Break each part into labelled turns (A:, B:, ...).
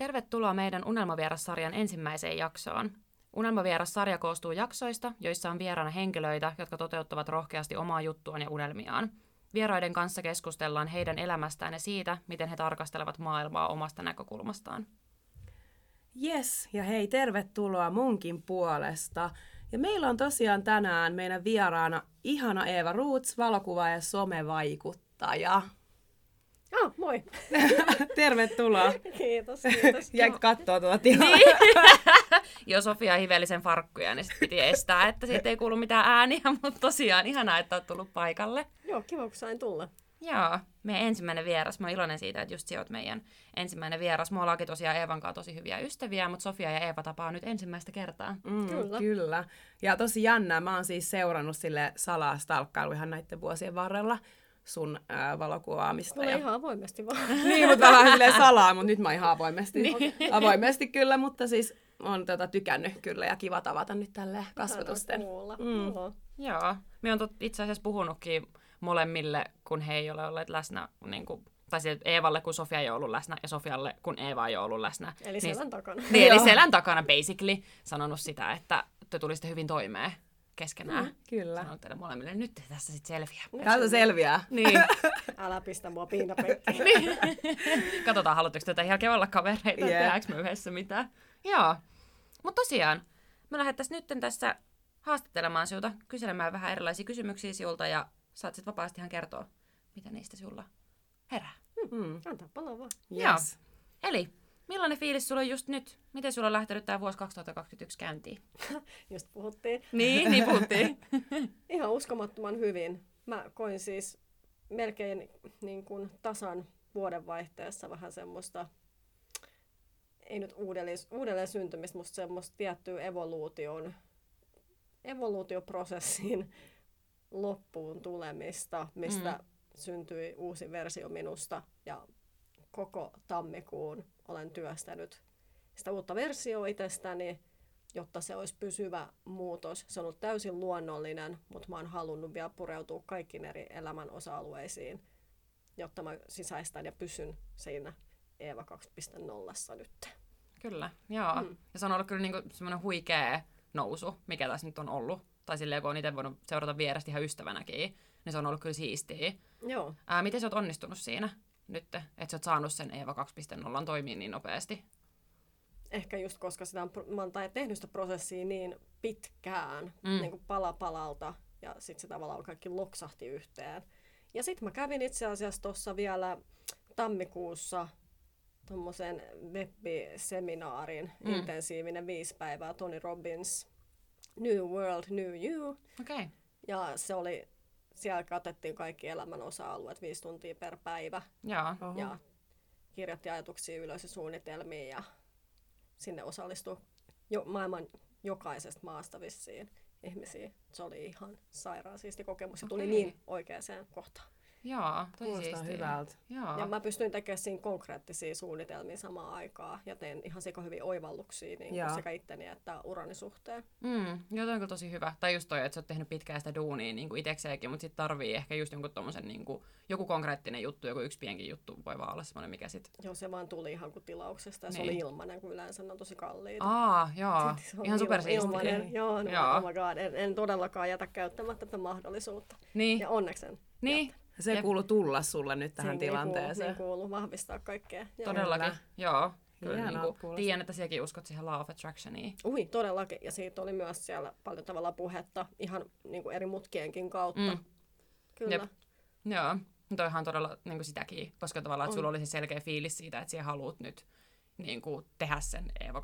A: Tervetuloa meidän Unelmavieras-sarjan ensimmäiseen jaksoon. Unelmavieras-sarja koostuu jaksoista, joissa on vieraana henkilöitä, jotka toteuttavat rohkeasti omaa juttuaan ja unelmiaan. Vieraiden kanssa keskustellaan heidän elämästään ja siitä, miten he tarkastelevat maailmaa omasta näkökulmastaan.
B: Yes, ja hei, tervetuloa munkin puolesta. Ja meillä on tosiaan tänään meidän vieraana ihana Eeva Roots, valokuva- ja somevaikuttaja.
C: Ah, moi.
B: tervetuloa.
C: Kiitos, kiitos.
B: Jäi katsoa tuota tilaa.
A: Niin. Jo Sofia hivellisen farkkuja, niin sit piti estää, että siitä ei kuulu mitään ääniä, mutta tosiaan ihanaa, että olet tullut paikalle.
C: Joo, kiva kun sain tulla.
A: Joo, meidän ensimmäinen vieras. Mä oon iloinen siitä, että just sinä oot meidän ensimmäinen vieras. Me ollaankin tosiaan Eevan kanssa tosi hyviä ystäviä, mutta Sofia ja Eeva tapaa nyt ensimmäistä kertaa.
B: Mm,
C: Kyllä.
B: kyllä. Ja tosi jännää, mä oon siis seurannut sille salaa stalkkailu ihan näiden vuosien varrella sun äh, valokuvaamista.
C: Mulla
B: ja...
C: ihan avoimesti vaan.
B: Niin, mutta vähän silleen salaa, mutta nyt mä ihan avoimesti. Niin. Avoimesti kyllä, mutta siis on tota tykännyt kyllä ja kiva tavata nyt tälle kasvatusten. Mm.
C: Joo.
A: Joo, me on tot, itse asiassa puhunutkin molemmille, kun he ei ole olleet läsnä, niin kuin, tai siis Eevalle, kun Sofia ei ole ollut läsnä, ja Sofialle, kun Eeva ei ole ollut läsnä.
C: Eli
A: niin,
C: selän takana.
A: Niin, eli selän takana basically sanonut sitä, että te tulisitte hyvin toimeen keskenään. Mm,
B: Kyllä.
A: Sanonut teille molemmille, nyt te tässä sitten selviää.
B: Täältä selviää.
A: Niin.
C: Älä pistä mua piinapenkkiin.
A: niin. Katsotaan, haluatteko tätä ihan olla kavereita, yeah. tehdäänkö me yhdessä mitään. Joo. Mutta tosiaan, me lähdettäisiin nyt tässä haastattelemaan sinulta, kyselemään vähän erilaisia kysymyksiä sinulta ja saat sitten vapaasti ihan kertoa, mitä niistä sinulla herää.
B: Mm.
C: Antaa palaa vaan.
B: Yes.
A: Eli, millainen fiilis sulla on just nyt? Miten sulla on lähtenyt tämä vuosi 2021 käyntiin?
C: Just puhuttiin.
A: Niin, niin puhuttiin.
C: Ihan uskomattoman hyvin. Mä koin siis melkein niin kuin tasan vuodenvaihteessa vähän semmoista, ei nyt uudelleen, uudelleen syntymistä, mutta semmoista tiettyä evoluution, evoluutioprosessin loppuun tulemista, mistä mm. syntyi uusi versio minusta. Ja koko tammikuun olen työstänyt sitä uutta versioa itsestäni, jotta se olisi pysyvä muutos. Se on ollut täysin luonnollinen, mutta mä oon halunnut vielä pureutua kaikkiin eri elämän osa-alueisiin, jotta mä sisäistän ja pysyn siinä Eeva 2.0 nyt.
A: Kyllä, joo.
C: Mm.
A: Mm. Ja se on ollut kyllä niinku semmoinen huikea nousu, mikä tässä nyt on ollut. Tai silleen, kun on itse voinut seurata vierestä ihan ystävänäkin, niin se on ollut kyllä siistiä.
C: Joo.
A: Ää, miten sä oot onnistunut siinä nyt, että sä oot saanut sen Eeva 2.0 toimia niin nopeasti?
C: Ehkä just koska sitä on, mä oon tehnyt sitä prosessia niin pitkään,
A: Mm.
C: niin kuin pala palalta, ja sitten se tavallaan kaikki loksahti yhteen. Ja sitten mä kävin itse asiassa tuossa vielä tammikuussa tuommoisen web-seminaarin,
A: Mm.
C: intensiivinen viisi päivää, Tony Robbins, New World, New You.
A: Okei. Okay.
C: Ja se oli, siellä katettiin kaikki elämän osa-alueet viisi tuntia per päivä.
B: Oho.
C: Ja kirjoitti ajatuksia ylös ja suunnitelmia ja sinne osallistui jo, maailman jokaisesta maasta vissiin ihmisiä. Se oli ihan sairaan siisti kokemus ja tuli
A: Okei.
C: niin oikeaan kohtaan.
A: Joo, tosi
B: Kuulostaa
A: siistiä.
B: hyvältä.
A: Joo.
C: Ja mä pystyin tekemään siinä konkreettisia suunnitelmia samaan aikaan ja tein ihan sika hyvin oivalluksia niin kuin sekä itteni että urani suhteen.
A: Mm, joo, toi on kyllä tosi hyvä. Tai just toi, että sä oot tehnyt pitkään sitä duunia niin kuin itekseenkin, mutta sit tarvii ehkä just jonkun tommosen niin kuin, joku konkreettinen juttu, joku yksi pienkin juttu voi vaan olla semmoinen, mikä sit...
C: Joo, se vaan tuli ihan kuin tilauksesta ja se
A: Niin.
C: oli ilmanen, kun yleensä ne on tosi kalliita.
A: Aa, joo.
C: Se
A: Ihan
C: il-
A: supersiistiä.
C: ilmanen. Joo, no,
A: Joo.
C: oh my god, en, en todellakaan jätä käyttämättä tätä mahdollisuutta.
A: Niin,
C: Ja onneksi en.
A: niin.
B: Se
A: Jep.
B: kuuluu tulla sulle nyt tähän
C: Kuuluu,
B: tilanteeseen.
C: niin kuuluu vahvistaa kaikkea. Joo.
A: Todellakin,
B: Kyllä.
A: joo. Kyllä niin kuin, tiedän, että sinäkin uskot siihen law of attractioniin.
C: Ui, todellakin. Ja siitä oli myös siellä paljon tavalla puhetta ihan niin kuin eri mutkienkin kautta.
A: Mm.
C: Kyllä.
A: Jep. Joo, no toihan on todella niin kuin sitäkin, koska tavallaan, että sulla oli se selkeä fiilis siitä, että sinä haluat nyt niin kuin, tehdä sen Eeva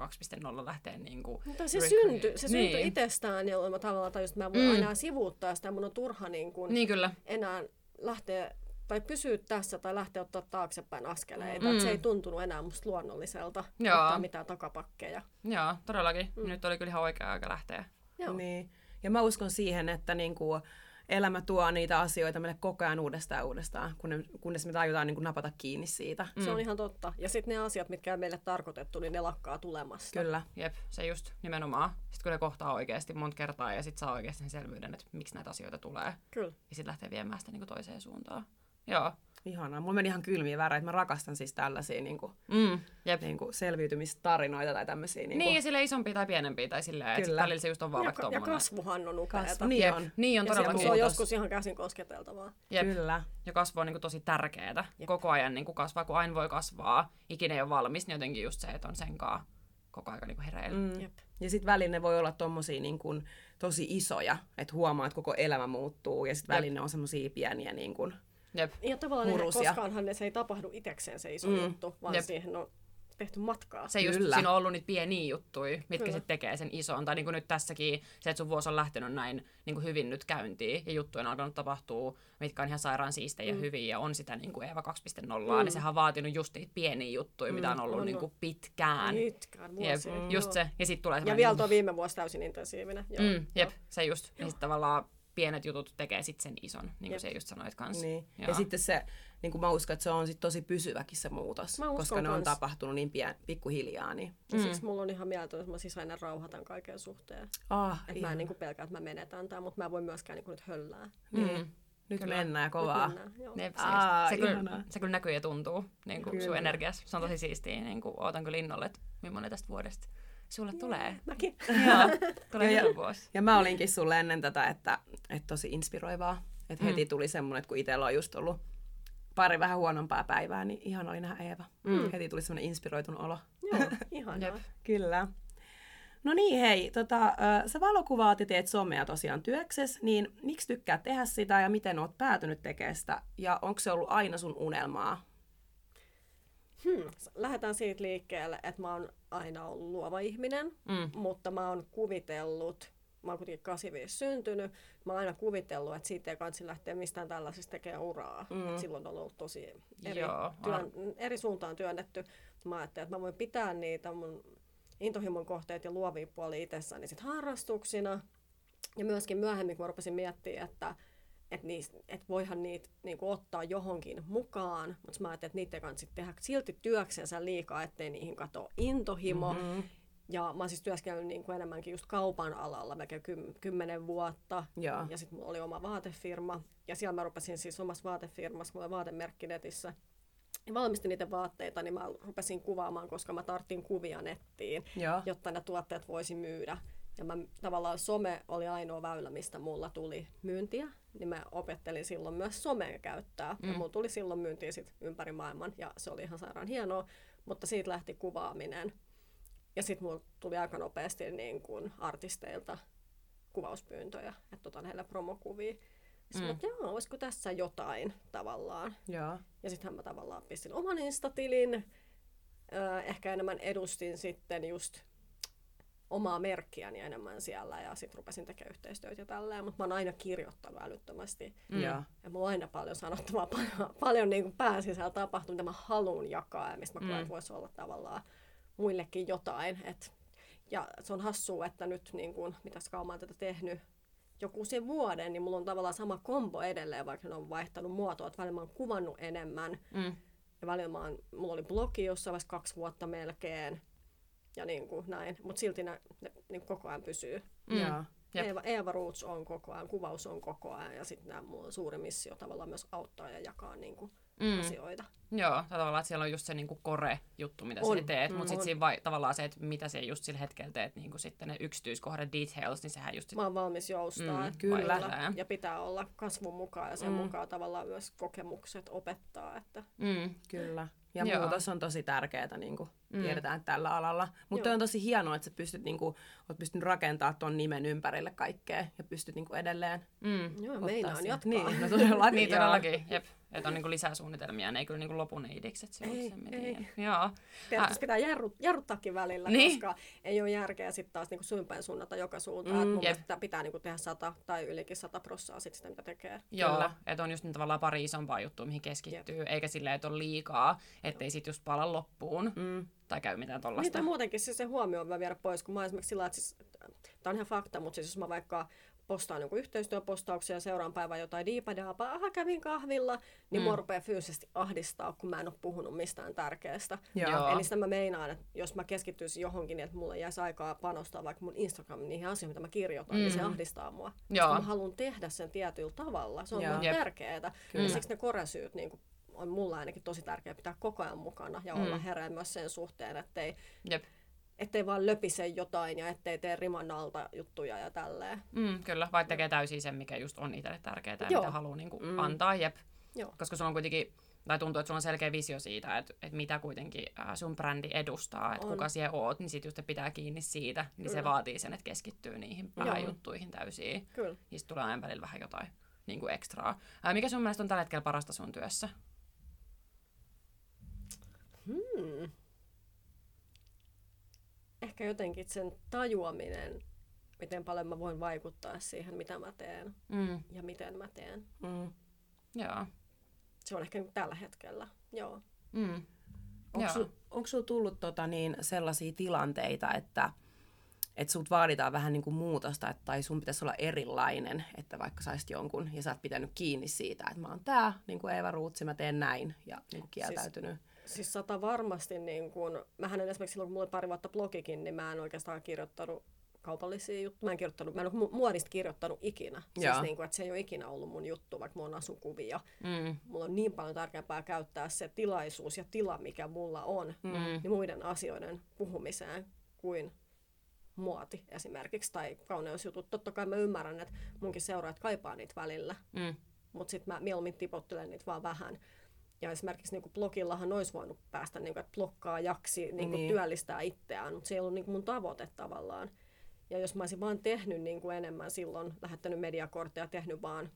A: 2.0 lähteen niin kuin,
C: Mutta se syntyi, se syntyi
A: niin.
C: itsestään, jolloin mä tavallaan tajusin, että mä en voi
A: Mm.
C: enää sivuuttaa sitä. Mun on turha niin kuin
A: Niin kyllä,
C: enää lähteä tai pysyä tässä tai lähteä ottaa taaksepäin askeleita.
A: Mm.
C: Se ei tuntunut enää musta luonnolliselta
A: Joo.
C: ottaa mitään takapakkeja.
A: joo, todellakin.
C: Mm.
A: Nyt oli kyllä ihan oikea aika lähteä.
C: Joo.
B: Niin. Ja mä uskon siihen, että niinku elämä tuo niitä asioita meille koko ajan uudestaan ja uudestaan, kunnes, kunnes me tajutaan niinku napata kiinni siitä.
C: Se on ihan totta. Ja sitten ne asiat, mitkä on meille tarkoitettu, niin ne lakkaa tulemasta.
B: Kyllä.
A: Jep, se just nimenomaan. Sitten kun ne kohtaa oikeasti monta kertaa ja sitten saa oikeasti sen selvyyden, että miksi näitä asioita tulee.
C: Kyllä.
A: Ja sitten lähtee viemään sitä niin kuin toiseen suuntaan. Joo.
B: Ihanaa. Mulla meni ihan kylmiä väreitä. Mä rakastan siis tällaisia niin kuin,
A: Mm, jep.
B: niin kuin selviytymistarinoita tai tämmöisiä. Niin,
A: Niin,
B: kuin,
A: sille isompia tai pienempiä tai silleen, että välillä se just on vaan
C: Ja, ja kasvuhan on upeata.
B: kasvu. Niin
A: Jep.
B: on.
A: Niin on
C: Ja se,
A: todellakin.
C: se on joskus ihan käsin kosketeltavaa.
A: Jep.
B: Kyllä.
A: Ja kasvu on niin kuin tosi tärkeää.
C: Jep.
A: Koko ajan niin kuin kasvaa, kun aina voi kasvaa. Ikinä ei ole valmis, niin jotenkin just se, että on senkaan koko ajan niin kuin hereillä. Mm.
C: Jep.
B: Ja sitten välillä ne voi olla tommosia niin kuin, tosi isoja, että huomaa, että koko elämä muuttuu. Ja sitten
A: Jep.
B: välillä ne on semmosia pieniä niin kuin,
A: Jep.
C: Ja tavallaan ne,
B: Murusia.
C: koskaanhan ne, se ei tapahdu itekseen se iso
B: Mm.
C: mm. juttu, vaan
A: Jep.
C: Siihen on tehty matkaa.
A: Se just,
B: Kyllä.
A: siinä on ollut niitä pieniä juttuja, mitkä sitten tekee sen ison. Tai niin kuin nyt tässäkin, se, että sun vuosi on lähtenyt näin niin kuin hyvin nyt käyntiin ja juttuja on alkanut tapahtua, mitkä on ihan sairaan siistejä ja
C: Mm.
A: hyviä ja on sitä niin kuin Eeva 2.0, mm. niin sehän on vaatinut just niitä pieniä juttuja, mitä on ollut
C: On.
A: niin kuin pitkään.
C: Pitkään
A: Jep,
C: vuosia.
A: just
C: joo.
A: se. Ja sitten tulee
C: Ja vielä
A: niin
C: tuo viime vuosi täysin intensiivinen. Joo.
A: Mm, jep, se just. Ja sitten tavallaan pienet jutut tekee sitten sen ison, niin kuin se just sanoit kanssa.
B: Niin. Ja sitten se, niin kuin mä uskon, että se on sit tosi pysyväkin se muutos,
C: Mä uskon
B: koska ne on
C: kans.
B: tapahtunut niin pien, pikkuhiljaa. Niin.
C: Ja siksi mulla on ihan mieletön semmoinen sisäinen rauha tämän kaiken suhteen.
B: Ah,
C: Että mä en niin pelkää, että mä menetän tämän, mutta mä en voi myöskään niin nyt höllää.
B: niin. Nyt
A: Kyllä.
B: mennään
C: Nyt
B: kovaa.
C: mennään, joo.
A: Jep, se,
B: Aa,
A: se, kyllä, se kyllä näkyy ja tuntuu niin kuin sun
B: Kyllä.
A: energiassa. Se on tosi siistiä. Niin kuin, ootan kyllä innolle, että millainen tästä vuodesta sulle tulee.
C: Mäkin.
A: Joo, tulee
B: Ja-
A: vuosi.
B: Ja mä olinkin sulle ennen tätä, että, että tosi inspiroivaa. Että
A: Mm.
B: heti tuli semmoinen, että kun itsellä on just ollut pari vähän huonompaa päivää, niin ihan oli nähdä Eeva. Mm. Heti tuli semmoinen inspiroitunut olo.
C: Joo, ihanaa.
A: Jep.
B: Kyllä. No niin, hei, tota, sä valokuvaat ja teet somea tosiaan työkses, niin miksi tykkäät tehdä sitä ja miten oot päätynyt tekemään sitä? Ja onko se ollut aina sun unelmaa?
C: Hmm. Lähdetään siitä liikkeelle, että mä oon aina ollut luova ihminen,
A: Mm.
C: mutta mä oon kuvitellut, mä oon kuitenkin 85 syntynyt, mä oon aina kuvitellut, että siitä ei kansi lähteä mistään tällaisesta tekemään uraa.
B: Mm.
C: Silloin on ollut tosi eri,
A: Joo,
C: työn, eri suuntaan työnnetty. Mä ajattelin, että mä voin pitää niitä mun intohimon kohteet ja luovia puolia itsessäni sit harrastuksina. Ja myöskin myöhemmin, kun mä rupesin miettimään, että että et voihan niitä niinku ottaa johonkin mukaan, mutta mä ajattelin, että niitä ei kannata tehdä silti työksensä liikaa, ettei niihin katoa intohimo. Mm-hmm. Ja mä oon siis työskennellyt niin kuin enemmänkin just kaupan alalla melkein kym- kymmenen vuotta.
B: Joo.
C: Ja sitten mulla oli oma vaatefirma. Ja siellä mä rupesin siis omassa vaatefirmassa, mulla oli vaatemerkki netissä. Ja valmistin niitä vaatteita, niin mä rupesin kuvaamaan, koska mä tarttin kuvia nettiin,
B: Joo.
C: jotta ne tuotteet voisi myydä. Ja mä, tavallaan some oli ainoa väylä, mistä mulla tuli myyntiä, niin mä opettelin silloin myös somea käyttää. Mm. Ja mulla tuli silloin myyntiä sit ympäri maailman, ja se oli ihan sairaan hienoa. Mutta siitä lähti kuvaaminen. Ja sitten mulla tuli aika nopeasti niin kuin artisteilta kuvauspyyntöjä, että otan heille promokuvia. Sitten mm. että joo, olisiko tässä jotain tavallaan.
B: Joo.
C: Ja sittenhän mä tavallaan pistin oman instatilin. Öö, ehkä enemmän edustin sitten just omaa merkkiäni enemmän siellä ja sitten rupesin tekemään yhteistyötä ja tälleen, mutta mä oon aina kirjoittanut älyttömästi.
B: Mm. Joo.
C: Ja mulla on aina paljon sanottavaa, paljon, paljon niin kuin pään sisällä tapahtuu, mitä mä haluan jakaa ja mistä mä koen, että voisi olla tavallaan muillekin jotain. Et, ja se on hassua, että nyt niin kuin, mitäs kauan mä oon tätä tehnyt, joku sen vuoden, niin mulla on tavallaan sama kombo edelleen, vaikka ne on vaihtanut muotoa, että välillä mä oon kuvannut enemmän.
A: Mm.
C: Ja välillä mä oon, mulla oli blogi jossain vaiheessa kaksi vuotta melkein. Ja niin kuin näin. Mutta silti ne, ne niin kuin koko ajan pysyy.
A: Mm.
B: Joo.
A: Jep.
C: Eeva, Eeva Roots on koko ajan, kuvaus on koko ajan. Ja sitten nämä on suuri missio tavallaan myös auttaa ja jakaa niin kuin
A: Mm.
C: asioita.
A: Joo, tavallaan, että siellä on just se niinku kore-juttu, mitä
C: On.
A: sä teet, mutta
C: Mm.
A: sitten
C: On.
A: siinä vai, tavallaan se, että mitä se just sillä hetkellä teet, niinku sitten ne yksityiskohdat, details, niin sehän just sit,
C: Mä oon valmis joustaa.
A: Mm,
B: kyllä.
C: välillä- Ja pitää olla kasvun mukaan ja sen
B: Mm.
C: mukaan tavallaan myös kokemukset opettaa. Että
A: mm,
B: Kyllä. Ja
A: Joo.
B: muutos on tosi tärkeää, niin kuin
A: Mm.
B: tiedetään tällä alalla. Mutta on tosi hienoa, että sä pystyt, niin kuin, oot pystynyt rakentamaan ton nimen ympärille kaikkea ja pystyt niin kuin edelleen
A: mm.
C: joo, meinaan
B: sen.
C: jatkaa.
B: Niin, no todellakin.
A: Niin todellakin, jep. Että on niinku lisää suunnitelmia, ne ei kyllä niinku lopu ne idikset. Se
C: Ei, ei.
A: Joo.
C: Periaatteessa pitää jarru, jarruttaakin välillä,
A: Niin.
C: koska ei ole järkeä sitten taas niinku suinpäin suunnata joka suuntaan.
B: Mm.
C: Mm, mun
A: Jep.
C: pitää niinku tehdä sata tai ylikin sata prossaa sit sitä, mitä tekee.
A: Joo,
B: Kyllä.
A: että on just niin tavallaan pari isompaa juttua, mihin keskittyy, eikä silleen, että on liikaa, ettei sit just pala loppuun
B: Mm.
A: tai käy mitään
C: Niitä
A: tollasta.
C: muutenkin siis se huomio on viedä pois, kun mä esimerkiksi sillä, että siis, tämä on ihan fakta, mutta siis jos mä vaikka postaan joku yhteistyöpostauksia ja seuraan päivän jotain diipadaapa, aha kävin kahvilla, niin mm. mua rupeaa fyysisesti ahdistaa, kun mä en ole puhunut mistään tärkeästä.
B: Joo.
C: Eli sitä mä meinaan, että jos mä keskittyisin johonkin, niin että mulla jäisi aikaa panostaa vaikka mun Instagramin niihin asioihin, mitä mä kirjoitan, mm. niin se ahdistaa mua.
A: Joo.
C: Koska mä haluan tehdä sen tietyllä tavalla. Se on
B: Joo.
C: mulle tärkeää. Ja siksi ne koresyyt niin kuin on mulla ainakin tosi tärkeää pitää koko ajan mukana ja
A: Mm.
C: olla hereillä myös sen suhteen, ettei,
A: Jep.
C: Ettei vaan löpise jotain ja ettei tee riman alta juttuja ja tälleen.
A: Mm, kyllä, vai tekee täysin sen, mikä just on itselle tärkeää ja
C: Joo.
A: mitä haluaa niin kuin,
B: Mm.
A: antaa. Jep.
C: Joo.
A: Koska sulla on kuitenkin, tai tuntuu, että sulla on selkeä visio siitä, että, että mitä kuitenkin ää, sun brändi edustaa, että
C: On.
A: kuka siellä oot, niin sit just pitää kiinni siitä, niin se
C: Kyllä.
A: vaatii sen, että keskittyy niihin vähän
C: Joo.
A: juttuihin täysiin.
C: Kyllä.
A: Niistä tulee aina välillä vähän jotain niin kuin ekstraa. Ää, mikä sun mielestä on tällä hetkellä parasta sun työssä?
C: Hmm. Ehkä jotenkin sen tajuaminen, miten paljon mä voin vaikuttaa siihen, mitä mä teen
A: Mm,
C: ja miten mä teen.
B: Mm.
A: joo.
C: Se on ehkä tällä hetkellä. Joo.
A: Mm.
B: Onko
A: Joo.
B: sul, tullut tota niin, sellaisia tilanteita, että että sut vaaditaan vähän niin kuin muutosta, että, tai sun pitäisi olla erilainen, että vaikka saisit jonkun ja sä oot pitänyt kiinni siitä, että mä oon tää, niin kuin Eeva Ruutsi, mä teen näin ja niin kuin kieltäytynyt.
C: Siis sata varmasti, niin kun, mähän en esimerkiksi silloin, kun mulla oli pari vuotta blogikin, niin mä en oikeastaan kirjoittanut kaupallisia juttuja. Mä en, kirjoittanut, mä en ole mu- muodista kirjoittanut ikinä. Siis
B: Joo.
C: niin kuin, että se ei ole ikinä ollut mun juttu, vaikka mulla on asukuvia.
A: Mm.
C: Mulla on niin paljon tärkeämpää käyttää se tilaisuus ja tila, mikä mulla on,
A: Mm.
C: niin muiden asioiden puhumiseen kuin muoti esimerkiksi tai kauneusjutut. Totta kai mä ymmärrän, että munkin seuraajat kaipaa niitä välillä,
A: Mm.
C: mutta sitten mä mieluummin tipottelen niitä vaan vähän. Ja esimerkiksi niin blogillahan olisi voinut päästä, niin kuin, että blokkaajaksi niin kuin
B: Niin.
C: työllistää itseään, mutta se ei ollut niin kuin mun tavoite tavallaan. Ja jos mä olisin vaan tehnyt niin kuin enemmän silloin, lähettänyt mediakortteja, tehnyt vaan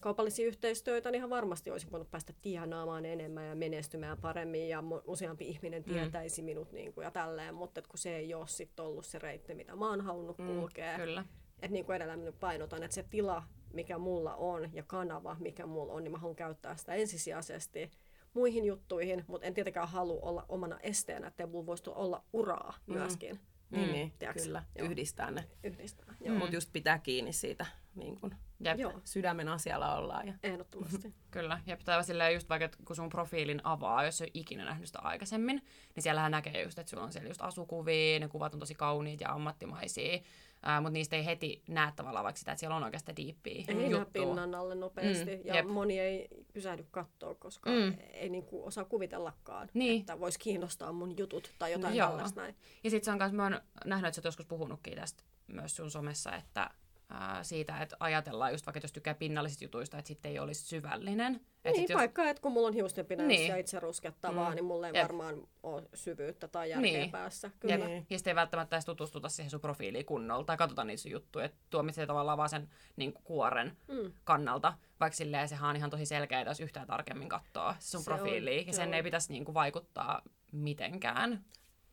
C: kaupallisia yhteistyötä, niin ihan varmasti olisin voinut päästä tienaamaan enemmän ja menestymään paremmin ja useampi ihminen tietäisi minut niin kuin, ja tälleen, mutta kun se ei ole sitten ollut se reitti, mitä mä oon halunnut kulkea.
A: Kyllä.
C: Että niin kuin edellä painotan, että se tila, mikä mulla on ja kanava, mikä mulla on, niin mä haluan käyttää sitä ensisijaisesti muihin juttuihin, mutta en tietenkään halua olla omana esteenä, että mulla voisi olla uraa myöskin
B: Niin,
A: Mm.
B: niin
C: Tiedätkö?
B: kyllä,
C: Joo.
B: yhdistää ne.
C: yhdistää.
B: Mm.
C: Joo,
B: Mutta just pitää kiinni siitä, niin kun
A: Jep.
C: Joo.
B: sydämen asialla ollaan. Ja...
C: ehdottomasti.
A: Kyllä, ja pitää silleen just vaikka, kun sun profiilin avaa, jos ei ole ikinä nähnyt sitä aikaisemmin, niin siellähän näkee just, että sulla on siellä just asukuvia, ne kuvat on tosi kauniita ja ammattimaisia, ää, mutta niistä ei heti näe tavallaan vaikka sitä, että siellä on oikeastaan diippiä
C: Ei
A: juttua.
C: pinnan alle nopeasti
A: Mm,
C: ja
A: jep.
C: moni ei pysähdy katsoa, koska
A: Mm.
C: ei niinku osaa kuvitellakaan,
A: Niin.
C: että voisi kiinnostaa mun jutut tai jotain
A: Joo.
C: tällaista näin.
A: Ja sitten se on myös, mä oon nähnyt, että sä oot joskus puhunutkin tästä myös sun somessa, että ää, siitä, että ajatellaan just vaikka, jos tykkää pinnallisista jutuista, että sitten ei olisi syvällinen. Et
C: Niin,
A: sit jos,
C: vaikka että kun mulla on hiustenpidennys
A: Niin.
C: ja itse ruskettavaa,
A: Mm.
C: niin mulla ei
A: Jep.
C: varmaan ole syvyyttä tai järkeä
A: Niin.
C: päässä.
A: Jep.
C: Kyllä.
B: Niin.
A: Ja sitten ei välttämättä edes tutustuta siihen sun profiiliin kunnolla tai katsota niitä sun juttuja. Että tuomitsee tavallaan vaan sen niin kuin kuoren
C: Mm.
A: kannalta, vaikka silleen sehän on ihan tosi selkeä, jos yhtään tarkemmin katsoo sun
C: Se on,
A: profiiliin. Ja
C: se
A: sen
C: on.
A: ei pitäisi niin kuin vaikuttaa mitenkään.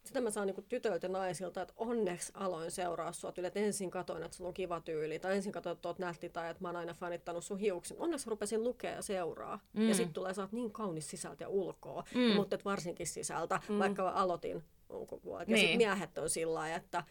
C: Sitä mä saan niinku tytöiltä ja naisilta, että onneksi aloin seuraa sua. Tyyli, että ensin katoin, että sulla on kiva tyyli, tai ensin katoin, että oot nätti, tai että mä oon aina fanittanut sun hiuksia. Onneksi rupesin lukea ja seuraa. Mm. Ja sitten tulee, sä oot niin kaunis sisältä ja ulkoa, mm. mutta et varsinkin sisältä, mm. vaikka aloitin ulkopuolelta. Ja
A: Niin.
C: sitten miehet on sillä lailla, että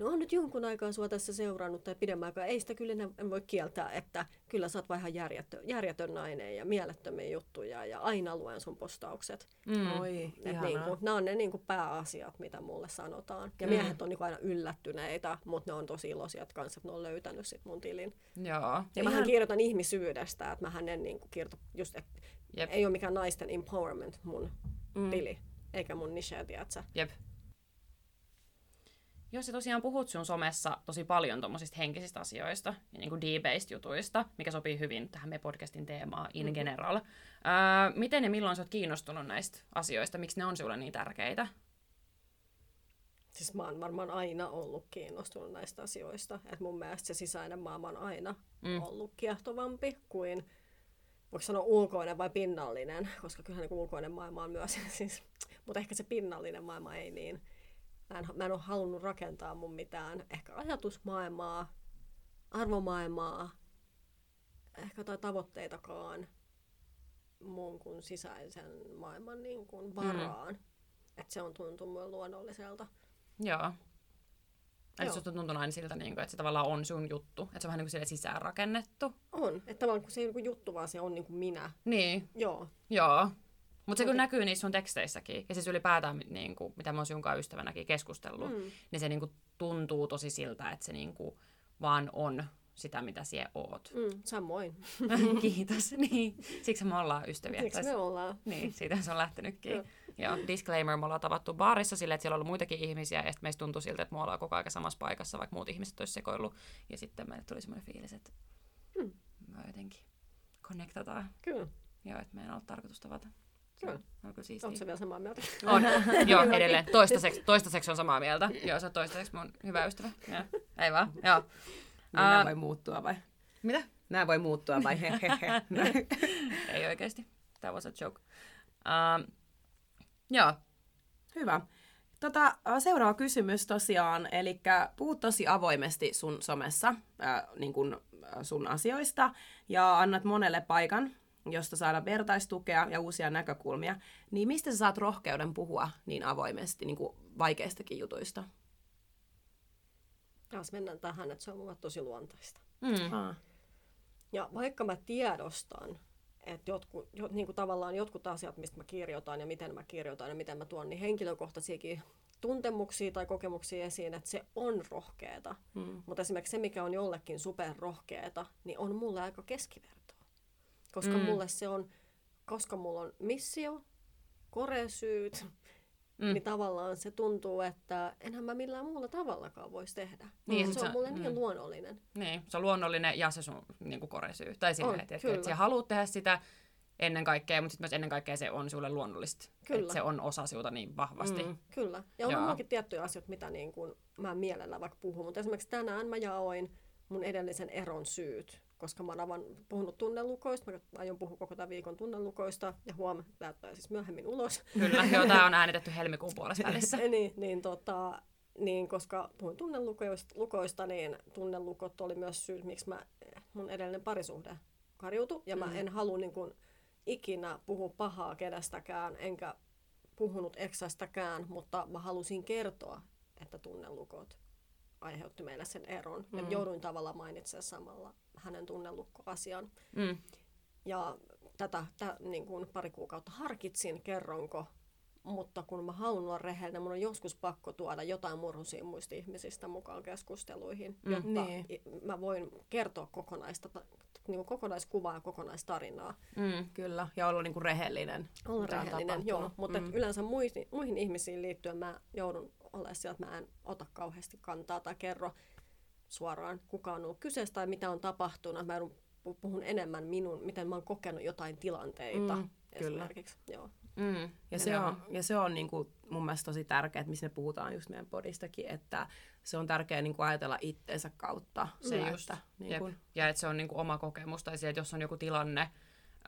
C: no on nyt jonkun aikaa sua tässä seurannut tai pidemmän aikaa. Ei sitä kyllä en voi kieltää, että kyllä sä oot vaan ihan järjetön, järjetön nainen ja mielettömiä juttuja ja aina luen sun postaukset.
A: Mm.
B: Oi,
C: niinku, nämä on ne niinku pääasiat, mitä mulle sanotaan. Ja miehet on niinku aina yllättyneitä, mutta ne on tosi iloisia että kanssa, että ne on löytänyt sit mun tilin.
A: Joo.
C: Ja
B: Ihan-
C: mähän kirjoitan ihmisyydestä, että mähän en niinku kirjoita just, että
A: Jep.
C: ei ole mikään naisten empowerment mun
B: Mm.
C: tili, eikä mun niche, tiedätkö?
A: Jep. Jos sä tosiaan puhut sun somessa tosi paljon tuommoisista henkisistä asioista ja niin kuin deep-based jutuista, mikä sopii hyvin tähän meidän podcastin teemaan in
C: Mhm.
A: general. Ää, miten ja milloin sä oot kiinnostunut näistä asioista? Miksi ne on sulle niin tärkeitä?
C: Siis mä oon varmaan aina ollut kiinnostunut näistä asioista. että mun mielestä se sisäinen maailma on aina
A: mm.
C: ollut kiehtovampi kuin, voiko sanoa ulkoinen vai pinnallinen, koska kyllähän niin ulkoinen maailma on myös, siis, mutta ehkä se pinnallinen maailma ei niin. Mä en, mä en ole halunnut rakentaa mun mitään ehkä ajatusmaailmaa, arvomaailmaa, ehkä tai tavoitteitakaan mun kuin sisäisen maailman niin kuin varaan. Mm. Että se on tuntunut mulle luonnolliselta.
A: Joo. Eli
C: Joo.
A: susta on tuntunut aina siltä, niin kuin, että se tavallaan on sun juttu. Että se on vähän niin kuin sille sisään rakennettu.
C: On. Että tavallaan kun se ei ole niin juttu, vaan se on niin kuin minä.
A: Niin,
C: Joo.
A: joo. Mutta se kun näkyy niissä sun teksteissäkin, ja siis ylipäätään, niin kuin, mitä mä oon kanssa ystävänäkin keskustellut,
C: Mm.
A: niin se niin kuin tuntuu tosi siltä, että se niin kuin vaan on sitä, mitä sie oot.
C: Mm, samoin.
A: Kiitos. Niin. Siksi me ollaan ystäviä.
C: Siksi me ollaan.
A: Niin, siitä se on lähtenytkin.
C: Joo.
A: Joo, disclaimer, me ollaan tavattu baarissa silleen, että siellä on ollut muitakin ihmisiä, ja meistä tuntui siltä, että me ollaan koko ajan samassa paikassa, vaikka muut ihmiset olisi sekoillut. Ja sitten meille tuli semmoinen fiilis, että
C: Hmm.
A: me jotenkin connectataan.
C: Kyllä.
A: Joo, että meidän on ollut tarkoitus tavata. Se
C: Kyllä.
A: on, on kyllä siistiä.
C: Oletko sä vielä samaa mieltä?
A: On, joo, edelleen. Toistaiseksi, toistaiseksi on samaa mieltä. Joo, sä oot toistaiseksi mun hyvä ystävä. Joo. Ei vaan, joo.
B: Nämä
A: Ää,
B: voi muuttua vai?
A: Mitä?
B: Nämä voi muuttua vai? Hehehe.
A: Ei oikeasti. That was a joke. Um, joo,
B: Hyvä. Tota, seuraava kysymys tosiaan, eli puhut tosi avoimesti sun somessa äh, niin kun, sun asioista ja annat monelle paikan, josta saada vertaistukea ja uusia näkökulmia. Niin mistä sä saat rohkeuden puhua niin avoimesti niin kuin vaikeistakin jutuista?
C: Taas mennään tähän, että se on mulle tosi luontaista.
A: mm.
B: Ah.
C: Ja vaikka mä tiedostan, että jotkut, jo, niin kuin tavallaan jotkut asiat, mistä mä kirjoitan ja miten mä kirjoitan ja miten mä tuon niin henkilökohtaisiakin tuntemuksia tai kokemuksia esiin, että se on rohkeeta.
B: Mm.
C: Mutta esimerkiksi se, mikä on jollekin superrohkeeta, niin on mulle aika keskivertoa. Koska
A: Mm.
C: mulle se on, koska mulla on missio, koresyyt,
A: Mm.
C: niin tavallaan se tuntuu, että enhän mä millään muulla tavallakaan voisi tehdä.
A: Niin,
C: Niin, se
A: sä-
C: on mulle niin
A: mm.
C: luonnollinen.
A: Niin, se on luonnollinen ja se sun niin kuin koresyy. Tai silleen, että, että, sä haluat tehdä sitä ennen kaikkea, mutta sitten myös ennen kaikkea se on sulle luonnollista.
C: Kyllä.
A: Että se on osa sinulta niin vahvasti.
B: Mm.
C: Kyllä. Ja on
A: Joo.
C: mullakin tiettyjä asioita, mitä niin kuin mä mielellä vaikka puhun. Mutta esimerkiksi tänään mä jaoin mun edellisen eron syyt, koska mä oon puhunut tunnelukoista. Mä aion puhua koko tämän viikon tunnelukoista. Ja huom, tämä tulee siis myöhemmin ulos.
A: Kyllä, joo, tämä on äänitetty helmikuun puolessa välissä.
C: niin, niin, tota, niin, koska puhuin tunnelukoista, lukoista, niin tunnelukot oli myös syy, miksi mä, mun edellinen parisuhde karjuutui. Ja mä
B: Mm.
C: en halua niin kuin, ikinä puhua pahaa kenestäkään, enkä puhunut eksästäkään, mutta mä halusin kertoa, että tunnelukot aiheutti meille sen eron. Mm. Ja jouduin tavallaan mainitsemaan samalla hänen tunnelukkoasian.
A: Mm.
C: Ja tätä tä, niin kuin pari kuukautta harkitsin, kerronko, mutta kun mä haluan olla rehellinen, mun on joskus pakko tuoda jotain murhusia muista ihmisistä mukaan keskusteluihin,
A: Mm.
C: jotta
B: Niin.
C: mä voin kertoa kokonaista, ta- niin kuin kokonaiskuvaa ja kokonaistarinaa.
A: Mm.
B: Kyllä, ja olla niinku rehellinen.
C: Olla rehellinen, joo. Mutta
B: mm.
C: yleensä muihin, muihin ihmisiin liittyen mä joudun olemaan siellä, että mä en ota kauheasti kantaa tai kerro suoraan, kuka on ollut kyseessä tai mitä on tapahtunut. Mä puhun enemmän minun, miten mä oon kokenut jotain tilanteita
B: Mm, kyllä.
C: esimerkiksi. Joo.
A: Mm.
B: Ja se on, ja se on niinku mun mielestä tosi tärkeää, että missä me puhutaan just meidän podistakin, että se on tärkeää niinku ajatella itsensä kautta.
A: Se
B: sitä,
A: just.
B: Että,
A: Jep.
B: niinku,
A: Ja että se on niinku oma kokemus, tai se, että jos on joku tilanne,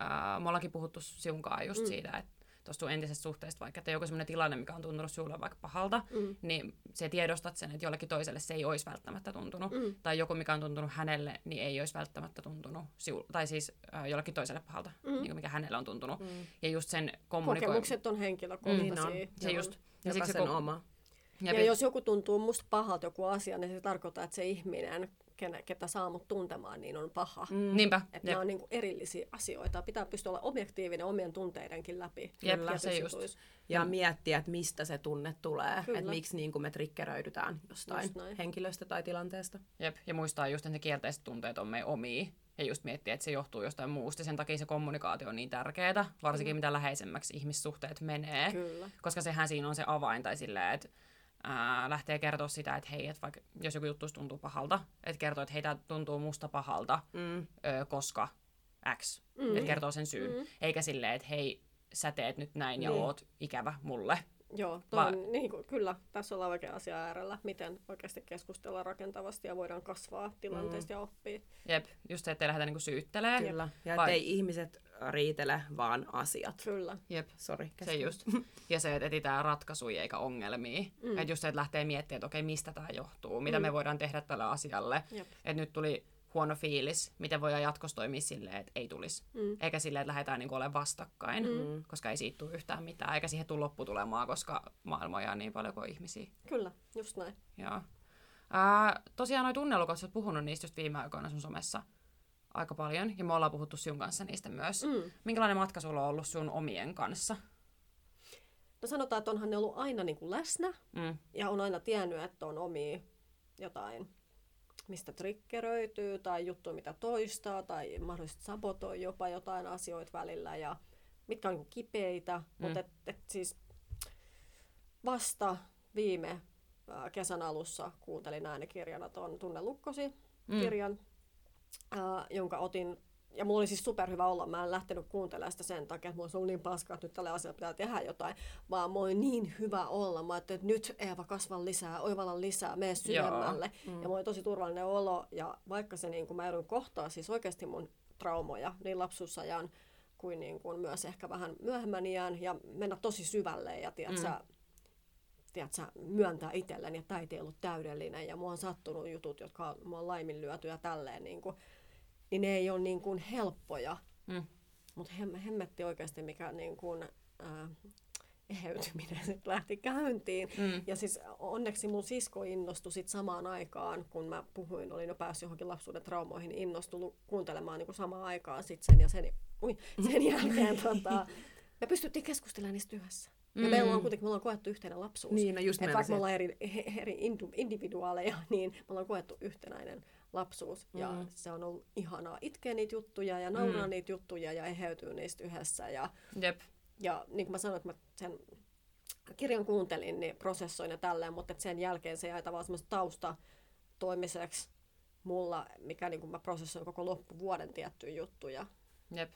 A: ää, me ollaankin puhuttu siunkaan just mm.
C: Mm.
A: siitä, että tuosta entisestä suhteesta vaikka, että joku sellainen tilanne, mikä on tuntunut sulle vaikka pahalta,
C: Mm.
A: niin se tiedostat sen, että jollekin toiselle se ei olisi välttämättä tuntunut.
C: Mm.
A: Tai joku, mikä on tuntunut hänelle, niin ei olisi välttämättä tuntunut, siu- tai siis äh, jollekin toiselle pahalta, mm.
C: Mm.
A: niin kuin mikä hänelle on tuntunut. Mm.
B: mm,
A: Ja just sen kommunikoi...
C: Kokemukset on henkilökohtaisia.
B: Niin on.
A: Se just. Ja siksi se ko-
B: oma.
A: ja
C: Ja, jos joku tuntuu musta pahalta joku asia, niin se tarkoittaa, että se ihminen, kene, ketä saa mut tuntemaan, niin on paha. Mm.
B: Mm.
A: Niinpä.
C: Että nämä on niin erillisiä asioita. Pitää pystyä olla objektiivinen omien tunteidenkin läpi.
A: Jep,
C: tietyissä
A: se just.
C: jutuissa.
B: Ja miettiä, että mistä se tunne tulee.
C: Kyllä.
B: Että miksi niin me triggeröidytään jostain henkilöstä tai tilanteesta.
A: Jep. Ja muistaa just, että ne kielteiset tunteet on meidän omia. Ja just miettiä, että se johtuu jostain muusta. Sen takia se kommunikaatio on niin tärkeää, varsinkin mitä läheisemmäksi ihmissuhteet menee.
C: Kyllä.
A: Koska sehän siinä on se avain, tai silleen, että ää, lähtee kertoa sitä, että hei, että vaikka jos joku juttu tuntuu pahalta, että kertoo, että hei, tää tuntuu musta pahalta,
B: Mm.
A: ö, koska X.
C: Mm.
A: Että kertoo sen syyn. Mm. Eikä silleen, että hei, sä teet nyt näin ja
B: Niin.
A: oot ikävä mulle.
C: Joo, toi
A: Va-
C: on, niin kuin, kyllä. Tässä ollaan oikein asia äärellä, miten oikeasti keskustella rakentavasti ja voidaan kasvaa tilanteesta mm. ja oppia.
A: Jep, just se, ettei lähdetä niinku syyttelee.
B: Kyllä. Ja
A: Vai-
B: ettei ihmiset riitele, vaan asiat.
C: Kyllä.
A: Jep.
B: Sori.
A: Se just. Ja se, että etsitään ratkaisuja eikä ongelmia. Mm. Että just se, että lähtee miettimään, että okei, mistä tämä johtuu, mitä mm. me voidaan tehdä tälle asialle.
C: Jep.
A: Että nyt tuli huono fiilis, miten voidaan jatkossa toimia silleen, että ei tulisi.
C: Mm.
A: Eikä silleen, että lähdetään niinku olemaan vastakkain,
B: Mm.
A: koska ei siitä tule yhtään mitään, eikä siihen tule lopputulemaa, koska maailma on niin paljon kuin ihmisiä.
C: Kyllä, just näin.
A: Joo. Ää, tosiaan noi tunnelukot, sä oot puhunut niistä just viime aikoina sun somessa aika paljon, ja me ollaan puhuttu sun kanssa niistä myös.
C: Mm.
A: Minkälainen matka sulla on ollut sun omien kanssa?
C: No sanotaan, että onhan ne ollut aina niin kuin läsnä
A: Mm.
C: ja on aina tiennyt, että on omia jotain mistä triggeröityy tai juttu, mitä toistaa tai mahdollisesti sabotoi jopa jotain asioita välillä ja mitkä on niinku kipeitä, mm. mutta et, et siis vasta viime kesän alussa kuuntelin äänikirjana tuon Tunne Lukkosi kirjan, mm. Ää, jonka otin ja mulla oli siis superhyvä olla. Mä en lähtenyt kuuntelemaan sitä sen takia, että mulla ollut niin paskaa, että nyt tälle asialle pitää tehdä jotain. Vaan mulla oli niin hyvä olla. Mä ajattelin, että nyt Eeva kasvan lisää, oivalla lisää, mene syvemmälle. Mm. Ja mulla oli tosi turvallinen olo. Ja vaikka se niin kun mä joudun kohtaa siis oikeasti mun traumoja niin lapsuusajan kuin, niin kuin myös ehkä vähän myöhemmän iän ja mennä tosi syvälle ja tiedätkö, mm. Tiedätkö, myöntää itselleni, että tämä ei ollut täydellinen ja mua on sattunut jutut, jotka on, mua on laiminlyöty ja tälleen. Niin kuin, niin ne ei ole niin kuin helppoja. Mm. Mutta hem, hemmetti oikeasti, mikä niin kuin, äh, eheytyminen sit lähti käyntiin. Mm. Ja siis onneksi mun sisko innostui sit samaan aikaan, kun mä puhuin, olin jo päässyt johonkin lapsuuden traumoihin, innostui kuuntelemaan niin kuin samaan aikaan sit sen ja sen, ui, sen jälkeen tota, me pystyttiin keskustelemaan niistä yhdessä. Ja mm. meillä on kuitenkin, me ollaan koettu yhteinen lapsuus.
B: Niin, no just
C: Et vaikka me ollaan eri, eri individuaaleja, niin me ollaan koettu yhtenäinen lapsuus. Mm. Ja se on ollut ihanaa itkeä niitä juttuja ja nauraa mm. niitä juttuja ja eheytyä niistä yhdessä. Ja,
A: Jep.
C: ja niin kuin mä sanoin, että mä sen kirjan kuuntelin, niin prosessoin ja tälleen, mutta sen jälkeen se jäi tavallaan semmoista tausta toimiseksi mulla, mikä niin kuin mä prosessoin koko loppuvuoden tiettyjä juttuja.
A: Jep.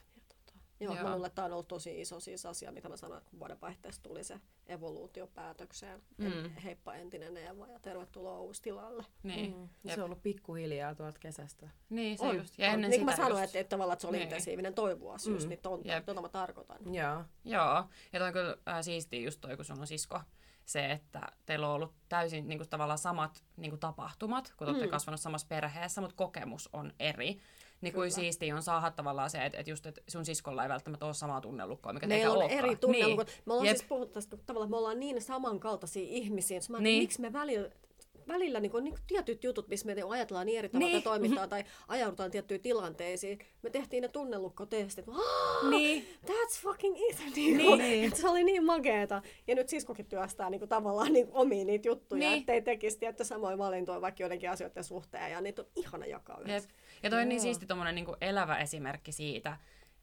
C: Joo, Joo. mulle tämä on ollut tosi iso siis asia, mitä mä sanoin, että kun vuodenvaihteessa tuli se evoluutio päätökseen. Mm. Heippa entinen Eeva ja tervetuloa uusi tilalle.
B: Niin. Mm. Se on ollut pikkuhiljaa tuolta kesästä.
A: Niin, se on, just. Ja
C: ennen niin kuin mä sanoin, että, että tavallaan että se oli niin. intensiivinen toivuus mm. just, niin ton, tota mä tarkoitan.
A: Joo. Joo, ja toi on kyllä äh, siistiä just toi, kun sun on sisko se, että teillä on ollut täysin niin kuin, tavallaan samat niin kuin, tapahtumat, kun olette mm. kasvanut samassa perheessä, mutta kokemus on eri. Niin kuin siistiä on saada tavallaan se, että, että just että sun siskolla ei välttämättä ole samaa tunnelukkoa, mikä
C: Meillä on olekaan. eri tunnelukot. Niin. Me ollaan Jep. siis puhuttu tästä, tavallaan me ollaan niin samankaltaisia ihmisiä. Mä niin. miksi me välillä välillä niin kuin, niin kuin tietyt jutut, missä me ajatellaan niin eri tavalla niin. toimitaan tai ajaudutaan tiettyihin tilanteisiin. Me tehtiin ne tunnelukkotestit. Niin. That's fucking it. Niin niin. niin. Se oli niin makeeta. Ja nyt siskokin työstää niin kuin, tavallaan niin omia niitä juttuja, niin. ettei tekisi tietty samoin valintoja vaikka joidenkin asioiden suhteen. Ja niitä on ihana jakaa yhdessä. Yep.
A: Ja toi on niin siisti tommonen niin kuin elävä esimerkki siitä,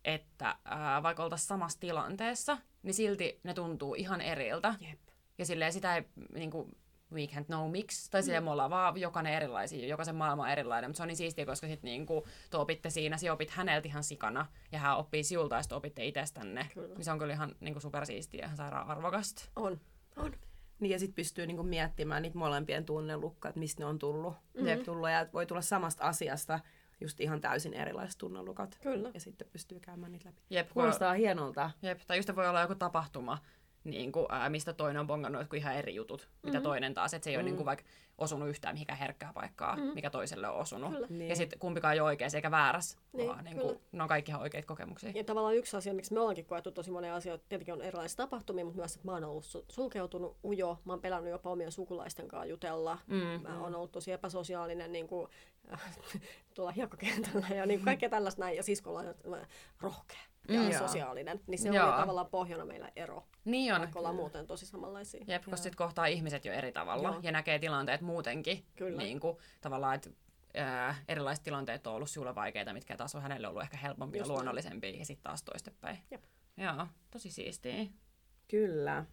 A: että ää, vaikka oltaisiin samassa tilanteessa, niin silti ne tuntuu ihan eriltä.
C: Jep.
A: Ja silleen sitä ei niin kuin, we can't know miksi, tai silleen mm. me ollaan vaan jokainen erilaisia, jokaisen maailma on erilainen, mutta se on niin siistiä, koska sitten niinku, te opitte siinä, sinä opit häneltä ihan sikana, ja hän oppii sinulta, ja sitten opitte itsestänne. Kyllä. Niin se on kyllä ihan niinku, supersiistiä ja ihan sairaan arvokasta.
C: On, on.
B: Niin ja sitten pystyy niinku miettimään niitä molempien tunnelukkaa, että mistä ne on tullut. Mm-hmm. tullut ja voi tulla samasta asiasta just ihan täysin erilaiset tunnelukat.
C: Kyllä.
B: Ja sitten pystyy käymään niitä läpi.
A: Jep,
B: Kuulostaa voi... hienolta.
A: Jep, tai just voi olla joku tapahtuma, niin kuin, ää, mistä toinen on bongannut jotkut ihan eri jutut, mm-hmm. mitä toinen taas. Että se ei mm-hmm. ole niin kuin, vaikka osunut yhtään mihinkään herkkää paikkaa, mm-hmm. mikä toiselle on osunut. Kyllä. Niin. Ja sitten kumpikaan ei ole oikea eikä väärässä, niin, vaan niin kuin, ne on kaikki ihan oikeita kokemuksia.
C: Ja tavallaan yksi asia, miksi me ollaankin koettu tosi monia asioita, tietenkin on erilaisia tapahtumia, mutta myös, että mä oon ollut sulkeutunut ujo, mä oon pelannut jopa omien sukulaisten kanssa jutella. Mm. Mä oon ollut tosi epäsosiaalinen niin kuin, tuolla hiekkakentällä ja niin kaikkea tällaista näin. Ja siskolla on rohkea ja mm, sosiaalinen. Niin se joo. oli tavallaan pohjana meillä ero.
A: Niin on.
C: Vaikka ollaan muuten tosi samanlaisia.
A: Jep, koska sitten kohtaa ihmiset jo eri tavalla joo. ja näkee tilanteet muutenkin. Kyllä. Niin kuin, tavallaan, että ää, erilaiset tilanteet on ollut sinulle vaikeita, mitkä taas on hänelle ollut ehkä helpompia ja luonnollisempia, ja sitten taas toistepäin.
C: Jep.
A: Joo, tosi siistiä.
B: Kyllä.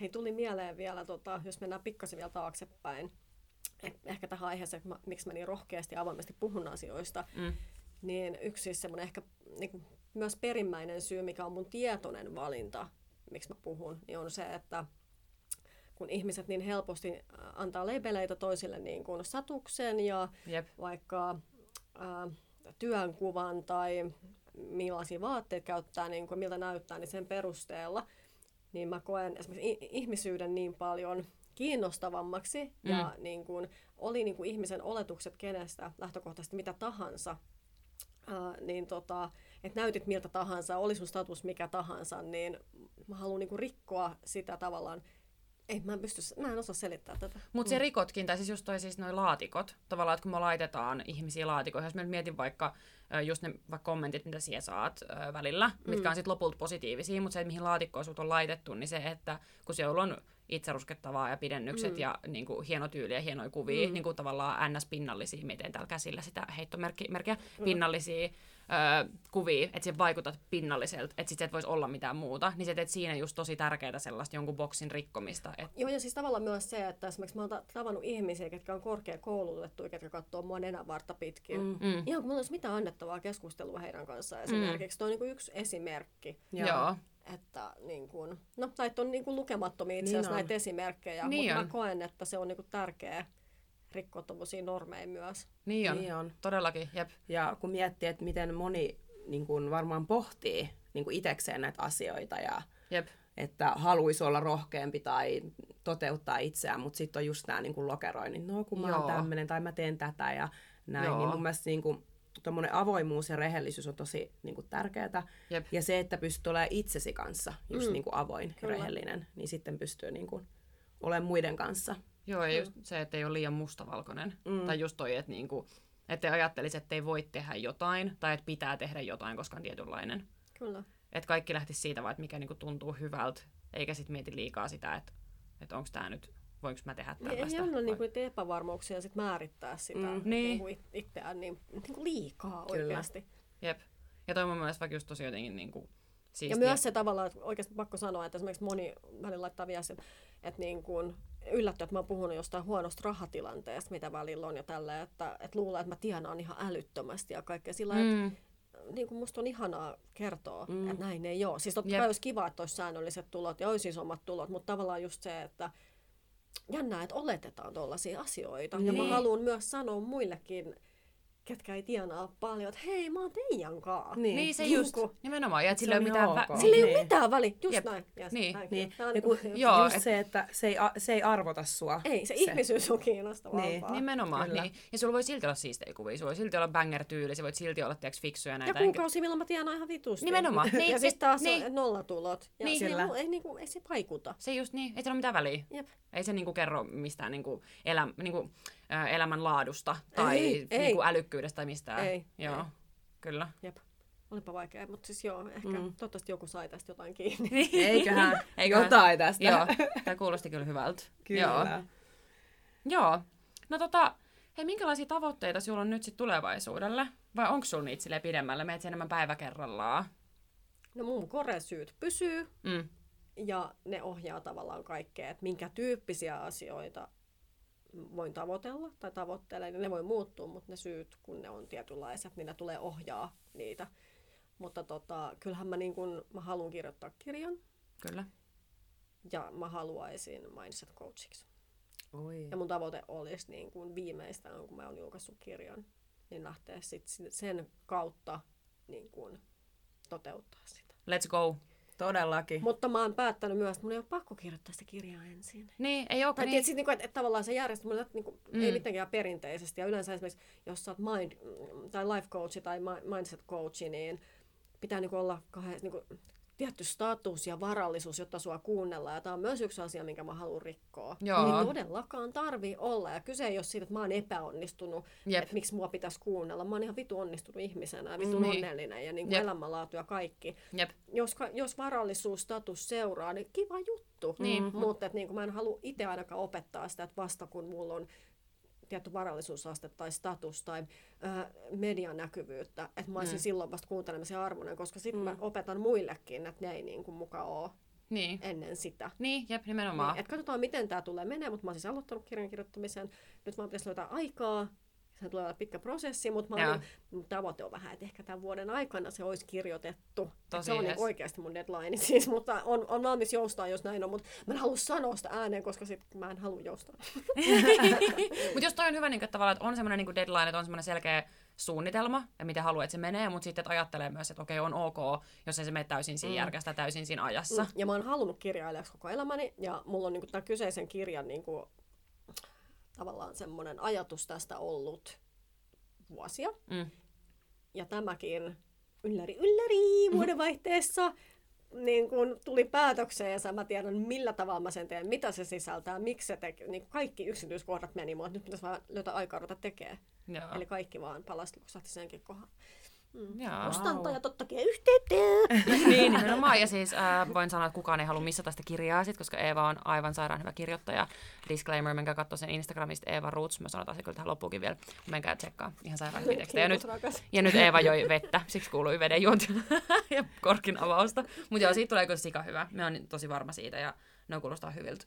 C: Hei, tuli mieleen vielä, tota, jos mennään pikkasen vielä taaksepäin, ehkä tähän aiheeseen, miksi mä niin rohkeasti avoimesti puhun asioista, mm. Niin yksi siis semmoinen ehkä niin kuin, myös perimmäinen syy, mikä on mun tietoinen valinta, miksi mä puhun, niin on se, että kun ihmiset niin helposti äh, antaa lebeleitä toisille niin kuin satuksen ja Jep. vaikka ää, äh, työnkuvan tai millaisia vaatteita käyttää, niin kuin miltä näyttää, niin sen perusteella, niin mä koen esimerkiksi ihmisyyden niin paljon kiinnostavammaksi mm. ja niin kuin, oli niin kuin ihmisen oletukset kenestä lähtökohtaisesti mitä tahansa, ää, niin tota, että näytit miltä tahansa, oli sun status mikä tahansa, niin mä haluan niin kuin rikkoa sitä tavallaan ei, mä en pysty, mä en osaa selittää tätä.
A: Mutta se mm. rikotkin, tai siis just toi siis noi laatikot, tavallaan, että kun me laitetaan ihmisiä laatikoihin, jos mä mietin vaikka just ne vaikka kommentit, mitä siellä saat välillä, mm. mitkä on sitten lopulta positiivisia, mutta se, että mihin laatikkoon sut on laitettu, niin se, että kun siellä on itseruskettavaa ja pidennykset
C: Mm.
A: ja niin kuin, hieno tyyli ja hienoja kuvia,
C: Mm.
A: niin kuin tavallaan ns-pinnallisia, miten täällä käsillä sitä heittomerkkiä,
C: Mm.
A: pinnallisia öö, kuvia, että sä vaikutat pinnalliselta, että sit sä et voisi olla mitään muuta, niin sä teet siinä just tosi tärkeää sellaista jonkun boksin rikkomista. Et,
C: Joo, ja siis tavallaan myös se, että esimerkiksi mä oon ta- tavannut ihmisiä, ketkä on korkeakoulutettuja, ketkä katsoo mua nenänvartta pitkin. Mm.
B: Mm.
A: mm,
C: Ihan kun mulla olisi mitään annettavaa keskustelua heidän kanssaan esimerkiksi. Mm. Tuo on niin kuin yksi esimerkki.
A: joo.
B: Joo.
C: Että niin kuin, no näitä on niin kuin lukemattomia itse
B: Niin
C: asiassa
B: on.
C: näitä esimerkkejä,
A: Niin
C: mutta
A: on.
C: mä koen, että se on niin kuin tärkeä rikkoa tommosia normeja myös.
A: Niin on,
B: Niin on.
A: todellakin, jep.
B: Ja kun miettii, että miten moni niin kuin varmaan pohtii niin kuin itekseen näitä asioita ja
A: Jep.
B: että haluaisi olla rohkeampi tai toteuttaa itseään, mutta sitten on just nämä niin kuin lokeroinnit, no kun mä
A: Joo.
B: oon tämmöinen tai mä teen tätä ja näin,
A: Joo.
B: niin mun mielestä niin kuin, tommonen avoimuus ja rehellisyys on tosi niin kuin, tärkeää.
A: Jep.
B: Ja se, että pystyy olemaan itsesi kanssa just
C: Mm.
B: niin kuin avoin
C: Kyllä.
B: ja rehellinen, niin sitten pystyy niin kuin, olemaan muiden kanssa.
A: Joo, ja just se, että ei ole liian mustavalkoinen.
B: Mm.
A: Tai just toi, että niinku, että ajattelisi, että ei voi tehdä jotain, tai että pitää tehdä jotain, koska on tietynlainen.
C: Kyllä.
A: Että kaikki lähtisi siitä vaan, että mikä niinku tuntuu hyvältä, eikä sitten mieti liikaa sitä, että, että onko tämä nyt, voinko mä tehdä
C: Niin
A: tällaista.
C: ei anna niinku epävarmuuksia sit määrittää sitä
B: Mm.
A: Niin.
C: it- itseään niin, niinku liikaa
B: Kyllä.
C: oikeasti.
A: Jep. Ja toi on mun mielestä vaikka just tosi jotenkin niinku, siistiä.
C: Ja myös se tavallaan, että oikeasti pakko sanoa, että esimerkiksi moni välillä laittaa viestin, että niin kuin yllätty, että mä oon puhunut jostain huonosta rahatilanteesta, mitä välillä on ja tällä, että, että luulee, että mä tienaan ihan älyttömästi ja kaikkea sillä mm. Että niin kuin musta on ihanaa kertoa,
B: Mm.
C: mm. että näin ei ole. Siis totta
A: Jep.
C: kai olisi kiva, että olisi säännölliset tulot ja olisi isommat tulot, mutta tavallaan just se, että jännää, että oletetaan tuollaisia asioita. Ja mä
B: Niin.
C: haluan myös sanoa muillekin, ketkä ei tienaa paljon, että hei, mä oon teidän kaa.
B: Niin.
A: niin se
C: Niinku-
A: just, nimenomaan. Ja
B: Se
A: sillä ei
B: on
A: ole mitään...
B: ihan
A: Vä-
B: ok.
C: Sillä ei
B: Niin.
C: ole mitään väliä, just
A: Jep.
C: näin. Yes,
A: Niin.
C: näin.
B: Niin,
C: Tää on
B: ja
C: niinku-
B: kun,
A: Joo,
B: just
A: et-
B: se, että se ei, a- se ei arvota sua.
C: Ei, se, ihmisyys on kiinnostavampaa.
B: Niin,
A: Nimenomaan,
B: Kyllä.
A: niin. Ja sulla voi silti olla siistejä kuvia, sulla voi silti olla banger-tyyli, sä voit silti olla tiiäks, fiksuja
C: Ja
A: näitä.
C: kuukausi, milloin mä tienaan ihan vitusti.
A: Nimenomaan, niin,
C: ja sitten taas
A: niin.
C: nollatulot. Ja
A: Niin.
C: niin.
B: Kyllä.
C: Ei, ei, niinku, ei se vaikuta.
A: Se just niin, ei sillä ole mitään väliä.
C: Jep.
A: Ei se niinku kerro mistään niinku elä, niinku, elämän laadusta tai
C: Ei, ei.
A: niinku älykkyydestä tai mistään.
C: Ei,
A: Joo,
C: ei.
A: kyllä.
C: Jep. Olipa vaikea, mutta siis joo, ehkä
B: Mm.
C: toivottavasti joku sai tästä jotain kiinni.
B: Eiköhän
A: Eiköhän.
B: jotain tästä.
A: Joo, tämä kuulosti kyllä hyvältä.
B: Kyllä.
A: Joo. Joo. No tota, hei, minkälaisia tavoitteita sulla on nyt sit tulevaisuudelle? Vai onko sulla niitä sille pidemmälle? Meet enemmän päivä kerrallaan?
C: No mun koresyyt pysyy
A: Mm.
C: ja ne ohjaa tavallaan kaikkea, että minkä tyyppisiä asioita voin tavoitella tai tavoittelen, niin ne voi muuttua, mutta ne syyt, kun ne on tietynlaiset, niin ne tulee ohjaa niitä. Mutta tota, kyllähän mä, niin kun, mä haluan kirjoittaa kirjan
A: Kyllä.
C: ja mä haluaisin mindset coachiksi.
B: Oi.
C: Ja mun tavoite olisi niin kuin viimeistään, kun mä oon julkaissut kirjan, niin lähteä sit sen kautta niin kuin toteuttaa sitä.
A: Let's go.
B: Todellakin.
C: Mutta mä oon päättänyt myös, että mun ei ole pakko kirjoittaa sitä kirjaa ensin.
A: Niin, ei ole niin.
C: niin. Sit, että, että, tavallaan se järjestelmä että, niin kuin,
A: Mm.
C: ei mitenkään perinteisesti. Ja yleensä esimerkiksi, jos sä oot mind, tai life coachi tai mi- mindset coachi, niin pitää niin kuin olla kahden, niin kuin, tietty status ja varallisuus, jotta sua kuunnellaan. Ja tämä on myös yksi asia, minkä mä haluan rikkoa.
A: Joo.
C: Ei todellakaan tarvii olla. Ja kyse ei ole siitä, että mä oon epäonnistunut,
A: Jep.
C: että miksi mua pitäisi kuunnella. Mä oon ihan vitu onnistunut ihmisenä ja vitu
A: Niin.
C: onnellinen ja niin kuin elämänlaatu ja kaikki.
A: Jep.
C: Jos, jos varallisuus, status seuraa, niin kiva juttu.
A: Niin.
C: Mm-hmm. Mutta niin mä en halua itse ainakaan opettaa sitä, että vasta kun mulla on tietty varallisuusaste tai status tai ö, median näkyvyyttä, että mä olisin
A: Mm.
C: silloin vasta kuuntelemisen arvoinen, koska sitten
B: Mm.
C: mä opetan muillekin, että ne ei niin kuin muka ole
A: Niin.
C: ennen sitä.
A: Niin, jep, nimenomaan.
C: Niin, et katsotaan, miten tämä tulee menee, mutta mä oon siis aloittanut kirjan kirjoittamisen. Nyt vaan pitäisi löytää aikaa. Se tulee olla pitkä prosessi, mutta mä oon, mun tavoite on vähän, että ehkä tämän vuoden aikana se olisi kirjoitettu. Se on niin oikeasti mun deadline siis, mutta on, on valmis joustaa, jos näin on. Mutta mä en halua sanoa sitä ääneen, koska sit mä en halua joustaa.
A: Mutta jos toi on hyvä, niin että, tavallaan, että on semmoinen niin deadline, että on semmoinen selkeä suunnitelma, ja miten haluat, että se menee, mutta sitten että ajattelee myös, että okei, on ok, jos ei se mene täysin siinä
C: Mm.
A: järkästä, täysin siinä ajassa.
C: Mm. Ja mä oon halunnut kirjailijaksi koko elämäni, ja mulla on niin tämän kyseisen kirjan niin kuin, tavallaan semmoinen ajatus tästä ollut vuosia.
A: Mm.
C: Ja tämäkin ylläri, ylläri vuodenvaihteessa niin kun tuli päätökseen ja mä tiedän millä tavalla mä sen teen, mitä se sisältää, miksi se tekee. Niin kaikki yksityiskohdat meni, mutta nyt pitäisi vaan löytää aikaa ruveta tekemään.
A: Joo.
C: Eli kaikki vaan palasi luksahti senkin kohdalla.
A: Joo.
C: Kustantajat, ottakaa yhteyttä!
A: niin, nimenomaan. Ja siis äh, voin sanoa, että kukaan ei halua missata sitä kirjaa, sit, koska Eeva on aivan sairaan hyvä kirjoittaja. Disclaimer, menkää katsoa sen Instagramista Eeva Roots. Mä sanotaan se kyllä tähän loppuukin vielä. Menkää tsekkaa. Ihan sairaan hyviä tekstejä. Ja nyt, ja nyt Eeva joi vettä, siksi kuului veden juonti ja korkin avausta. Mutta joo, siitä tulee kyllä sika hyvä. Me on tosi varma siitä ja ne kuulostaa hyviltä.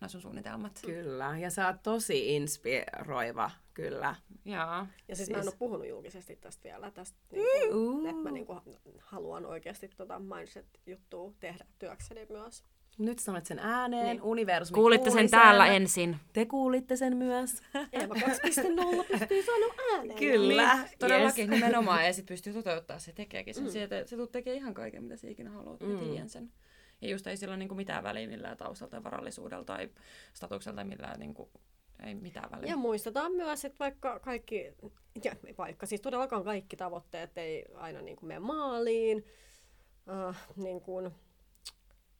A: Nämä sun suunnitelmat.
B: Kyllä, ja sä oot tosi inspiroiva, kyllä.
A: Joo.
C: Ja siis, siis mä en
B: Siis-
C: ole puhunut julkisesti tästä vielä, tästä niin kuin, että mä niin kuin, haluan oikeasti tota mindset-juttua tehdä työkseni myös.
B: Nyt sanot sen ääneen,
C: Niin.
B: universumi
A: Kuulitte sen
B: kuuli
A: täällä ensin.
B: Te kuulitte sen myös.
C: Eeva 2.0 pystyy sanoa ääneen.
B: Kyllä.
A: Niin, todellakin nimenomaan. Ja sitten pystyy toteuttaa se tekeekin sen. Mm. Sieltä, se tulet tekee ihan kaiken, mitä sä ikinä haluat. Mm. tiedän sen. Ja just ei sillä ole niinku mitään väliä millään taustalta tai varallisuudella tai statukselta tai millään niinku, ei mitään väliä.
C: Ja muistetaan myös, että vaikka kaikki, ja vaikka siis todellakaan kaikki tavoitteet ei aina niin kuin mene maaliin, äh, niin kuin,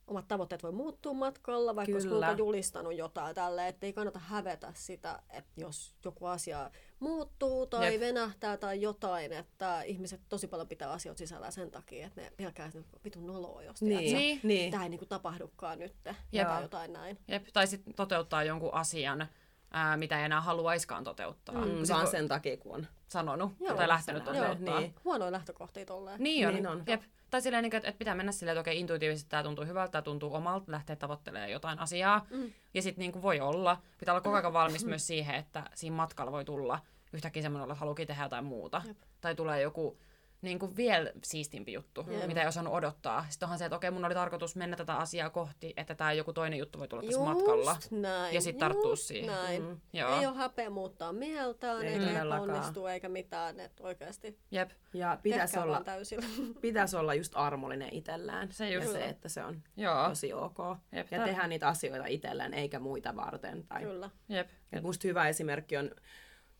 C: omat tavoitteet voi muuttua matkalla, vaikka olisi
B: Kyllä.
C: kuinka julistanut jotain tälle, että ei kannata hävetä sitä, että jos joku asia muuttuu tai
A: Jep.
C: Venähtää tai jotain, että ihmiset tosi paljon pitää asioita sisällä sen takia, että ne pelkää sitä vitun noloa, jos
B: Niin,
A: Niin.
B: niin.
C: tämä ei niin kuin tapahdukaan nyt,
A: Jep.
C: tai jotain näin.
A: Jep. Tai sitten toteuttaa jonkun asian, ää, mitä ei enää haluaiskaan toteuttaa.
B: Mm, vaan sen takia, kun on.
A: sanonut
C: Joo,
A: tai lähtenyt toteuttaa.
B: Joo,
A: Niin.
C: Huonoja lähtökohtia tolleen.
A: Niin on.
B: Niin on.
A: Jep. Tai silleen, niin että että pitää mennä silleen, että okei, intuitiivisesti tämä tuntuu hyvältä, tämä tuntuu omalta, lähtee tavoittelemaan jotain asiaa.
C: Mm.
A: Ja sitten niin voi olla, pitää olla koko ajan valmis myös siihen, että siinä matkalla voi tulla yhtäkkiä semmoinen, että haluukin tehdä jotain muuta.
C: Jep.
A: Tai tulee joku niin kuin vielä siistimpi juttu,
C: Jep.
A: mitä ei osannut odottaa. Sitten onhan se, että okei, mun oli tarkoitus mennä tätä asiaa kohti, että tämä joku toinen juttu voi tulla tässä matkalla.
C: näin.
A: Ja sit tarttuu
C: just
A: siihen.
C: Näin.
B: Mm.
A: Joo.
C: Ei ole häpeä muuttaa mieltään,
B: Ei
C: eikä epäonnistua, eikä mitään. Että oikeasti
A: Jep.
B: Ja pitäisi olla, pitäisi olla just armollinen itsellään.
A: Se
B: ja
A: just.
B: se, että se on
A: Joo.
B: tosi ok.
A: Jep.
B: Ja
A: Tää-
B: tehdä niitä asioita itsellään, eikä muita varten. Tai...
C: Kyllä.
A: Jep.
B: Et musta hyvä esimerkki on,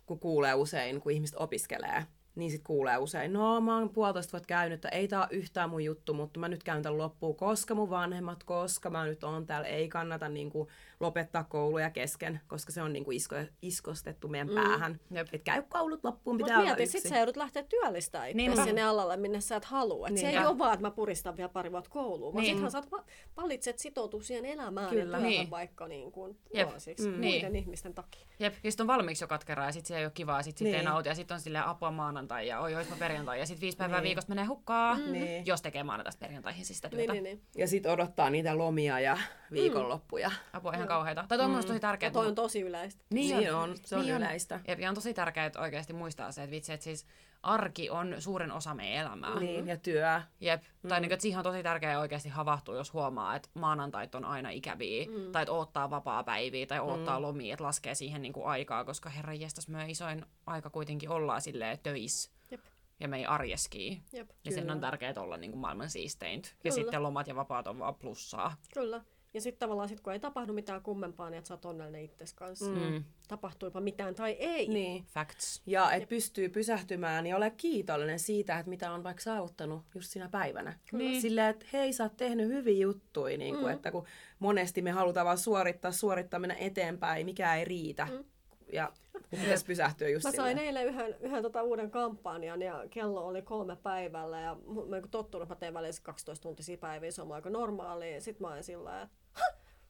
B: kun kuulee usein, kun ihmiset opiskelee, niin sit kuulee usein, no mä oon puolitoista vuotta käynyt, että ei tää ole yhtään mun juttu, mutta mä nyt käyn tämän loppuun, koska mun vanhemmat, koska mä nyt oon täällä, ei kannata niin kuin, lopettaa kouluja kesken, koska se on niin kuin, isko, iskostettu meidän mm. päähän.
A: Jep.
B: Että käy koulut loppuun, pitää olla
C: mieti,
B: yksi.
C: sit sä joudut lähteä työllistämään itse
A: Niinpä.
C: sinne alalle, minne sä et halua. Et se ei ole vaan, että mä puristan vielä pari vuotta kouluun, vaan
A: Niin.
C: sittenhän sä valitset sitoutua siihen elämään
B: Kyllä.
C: ja
A: Niin.
C: vaikka niin kuin vuosiksi
B: Mm.
C: muiden
A: Niin.
C: ihmisten takia.
A: Jep, ja sitten on valmiiksi jo katkeraa ja sitten se ei ole kivaa, sitten sit
B: Niin.
A: ei nauti ja sitten on silleen apua maanantai ja oi oispa perjantai ja sitten viisi päivää
B: Niin.
A: viikosta menee hukkaa,
B: Niin.
A: jos tekee maanantaista perjantaihin siis sitä
C: Niin,
A: työtä.
C: niin, niin.
B: Ja sitten odottaa niitä lomia ja viikonloppuja.
A: Apua on ihan kauheita. Tai toi on mm. tosi
C: Ja
A: tärkeää.
C: toi on tosi yleistä.
B: Niin on, se on
A: Niin
B: yleistä.
A: Jep, ja on tosi tärkeää että oikeasti muistaa se, että vitsi, että siis arki on suurin osa meidän elämää.
B: Niin, ja työ.
A: Jep. Tai niin, että siihen on tosi tärkeää oikeasti havahtua, jos huomaa, että maanantait on aina ikäviä, mm. tai että odottaa vapaa-päiviä, tai odottaa mm. lomia, että laskee siihen niin kuin aikaa, koska herran jestas, me isoin aika kuitenkin ollaan silleen töissä.
C: Jep.
A: Ja me ei arjeskii.
C: Jep.
A: Ja sen on tärkeää olla niin kuin maailman siisteintä. Ja sitten lomat ja vapaat on vaan plussaa.
C: Kyllä. Ja sitten tavallaan, sit, kun ei tapahdu mitään kummempaa, niin että sä oot onnellinen itses kanssa.
A: Mm.
C: Tapahtuipa mitään tai ei.
B: Niin.
A: Facts.
B: Ja että pystyy pysähtymään ja ole kiitollinen siitä, että mitä on vaikka saavuttanut just siinä päivänä.
A: Niin.
B: Silleen, että hei, sä oot tehnyt hyviä juttuja, niin kuin, mm. että kun monesti me halutaan vaan suorittaa, suorittaa, mennä eteenpäin, mikä ei riitä. Mm. Ja pitäisi pysähtyä just
C: Mä sain
B: silleen.
C: eilen yhden, yhden tota uuden kampanjan ja kello oli kolme päivällä ja mä oon tottunut, että mä teen välissä 12 tuntisia päiviä, se on aika normaalia. Sitten mä olin sillä että "Hah,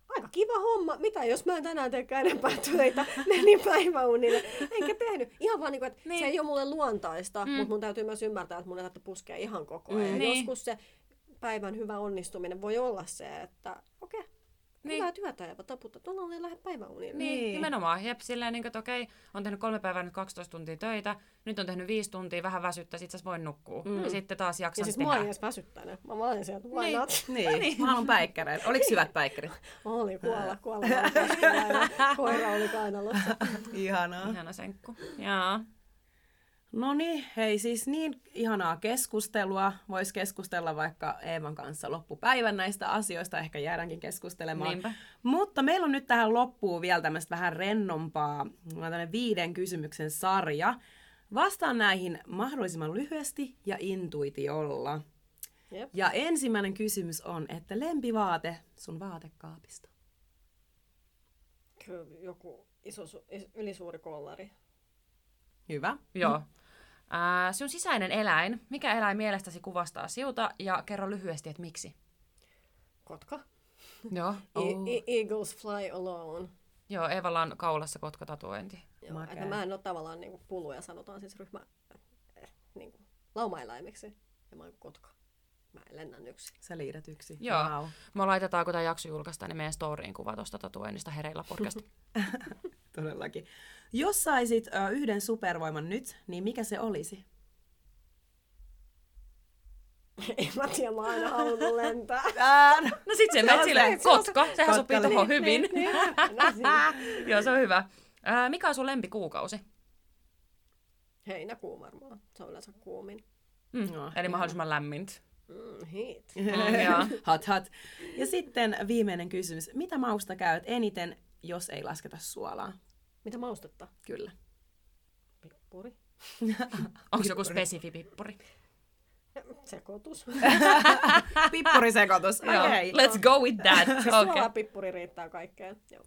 C: aika kiva homma, mitä jos mä en tänään teekään enempää töitä, menin päiväunille, enkä tehnyt. Ihan vaan niin kuin, että
A: Niin.
C: se ei ole mulle luontaista, mm. mutta mun täytyy myös ymmärtää, että mun ei tarvitse puskea ihan koko ajan.
A: Mm.
C: Mm.
A: Niin.
C: Joskus se päivän hyvä onnistuminen voi olla se, että okei, okay,
A: Niin.
C: hyvää työtä ja taputta, tuolla oli lähde päiväunille.
A: Niin,
B: Niin.
A: nimenomaan. Jep, silleen, niin että okei, on tehnyt kolme päivää nyt 12 tuntia töitä, nyt on tehnyt viisi tuntia, vähän väsyttä, sit sä voin nukkua. Mm. Ja sitten taas jaksan
C: Ja siis
A: tehdä.
C: mä olin edes väsyttänyt. Mä vaan olin sieltä, why
A: Niin.
C: not?
B: Niin, mä haluan päikkäreitä. Oliko hyvät päikkärit?
C: Oli kuolla, kuolla. ja koira oli kainalossa.
B: Ihanaa.
A: Ihana senkku. Jaa.
B: No niin, hei siis niin ihanaa keskustelua. Voisi keskustella vaikka Eevan kanssa loppupäivän näistä asioista, ehkä jäädäänkin keskustelemaan.
A: Niinpä.
B: Mutta meillä on nyt tähän loppuun vielä tämmöistä vähän rennompaa, viiden kysymyksen sarja. Vastaan näihin mahdollisimman lyhyesti ja intuitiolla.
C: Jep.
B: Ja ensimmäinen kysymys on, että lempivaate sun vaatekaapista.
C: Kyllä joku iso, su- is- ylisuuri kollari.
B: Hyvä.
A: Joo. Ää, sun sisäinen eläin. Mikä eläin mielestäsi kuvastaa siuta ja kerro lyhyesti, että miksi.
C: Kotka.
A: Joo.
C: Oh. E- eagles fly alone.
A: Joo, Eevalla on kaulassa kotkatatuointi.
C: Joo,
B: Makea.
C: että mä en ole tavallaan niinku puluja, sanotaan siis ryhmä eh, niinku, laumaeläimeksi. Ja mä oon kotka. Mä lennän yksin.
B: Sä liidät yksi.
A: Joo.
B: Wow.
A: Me laitetaan, kun tämä jakso julkaistaan, niin meidän storyin kuva tuosta tatuoinnista Hereillä podcast.
B: Todellakin. Jos saisit ö, yhden supervoiman nyt, niin mikä se olisi?
C: en mä tiedä, mä aina halunnut lentää.
B: Ää, no.
A: No sit se menet silleen,
B: se.
A: kotka, sehän
B: Kotka
A: sopii tuohon hyvin.
C: Niin, no siinä.
A: Joo, se on hyvä. Ää, mikä on sun lempikuukausi?
C: Heinäkuu varmaan. Se on yleensä kuumin.
A: Mm.
B: No,
A: Eli mahdollisimman lämmintä.
C: Mm, heat.
A: Mm, joo.
B: hot, hot. Ja sitten viimeinen kysymys. Mitä mausta käyt eniten, jos ei lasketa suolaa?
C: Mitä maustetta?
B: Kyllä.
C: Pippuri.
A: Onko joku spesifi pippuri?
C: Sekoitus.
B: Pippurisekoitus.
A: Joo.
B: Okei.
A: Let's go with that. Okay.
C: pippuri riittää kaikkeen. Joo.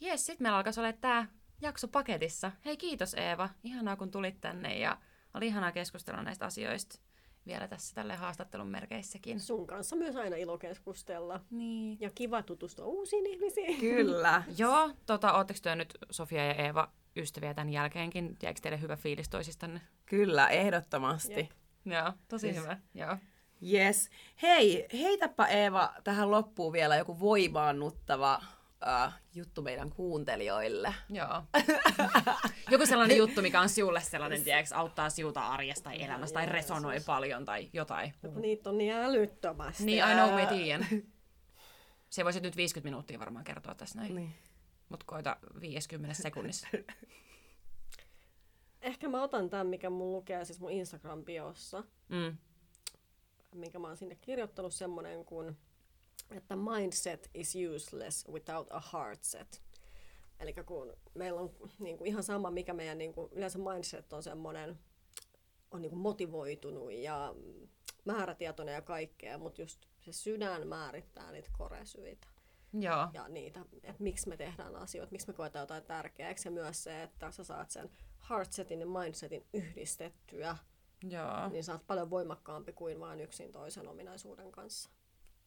A: Jes, sit meillä alkaisi olla tää jakso paketissa. Hei kiitos Eeva, ihanaa kun tulit tänne ja oli ihanaa keskustella näistä asioista vielä tässä tälle haastattelun merkeissäkin.
C: Sun kanssa myös aina ilo keskustella.
A: Niin.
C: Ja kiva tutustua uusiin ihmisiin.
B: Kyllä.
A: Joo, tota, ootteko työ nyt Sofia ja Eeva ystäviä tämän jälkeenkin? Jäikö teille hyvä fiilis toisistanne?
B: Kyllä, ehdottomasti.
C: Jep.
A: Joo, tosi
B: Siis-
A: hyvä. Joo.
B: Yes. Hei, heitäpä Eeva tähän loppuun vielä joku voimaannuttava uh, juttu meidän kuuntelijoille.
A: Joo. Joku sellainen juttu, mikä on siulle sellainen, tiedätkö, auttaa siuta arjesta tai elämästä tai resonoi paljon tai jotain.
C: Niitä on niin älyttömästi.
A: Niin, I know, me tiedän. Se voisi nyt 50 minuuttia varmaan kertoa tässä näin.
B: Niin.
A: Mutta koita 50 sekunnissa.
C: Ehkä mä otan tämän, mikä mun lukee siis mun Instagram-biossa,
A: Mm.
C: minkä mä oon sinne kirjoittanut semmonen kuin, että mindset is useless without a heart set. Eli kun meillä on niin kuin ihan sama, mikä meidän niin kuin, yleensä mindset on semmoinen, on niin kuin motivoitunut ja määrätietoinen ja kaikkea, mutta just se sydän määrittää niitä koresyitä
A: Joo.
C: ja niitä, että miksi me tehdään asioita, miksi me koetaan jotain tärkeäksi ja myös se, että sä saat sen heartsetin ja mindsetin yhdistettyä,
A: Joo.
C: niin sä oot paljon voimakkaampi kuin vain yksin toisen ominaisuuden kanssa.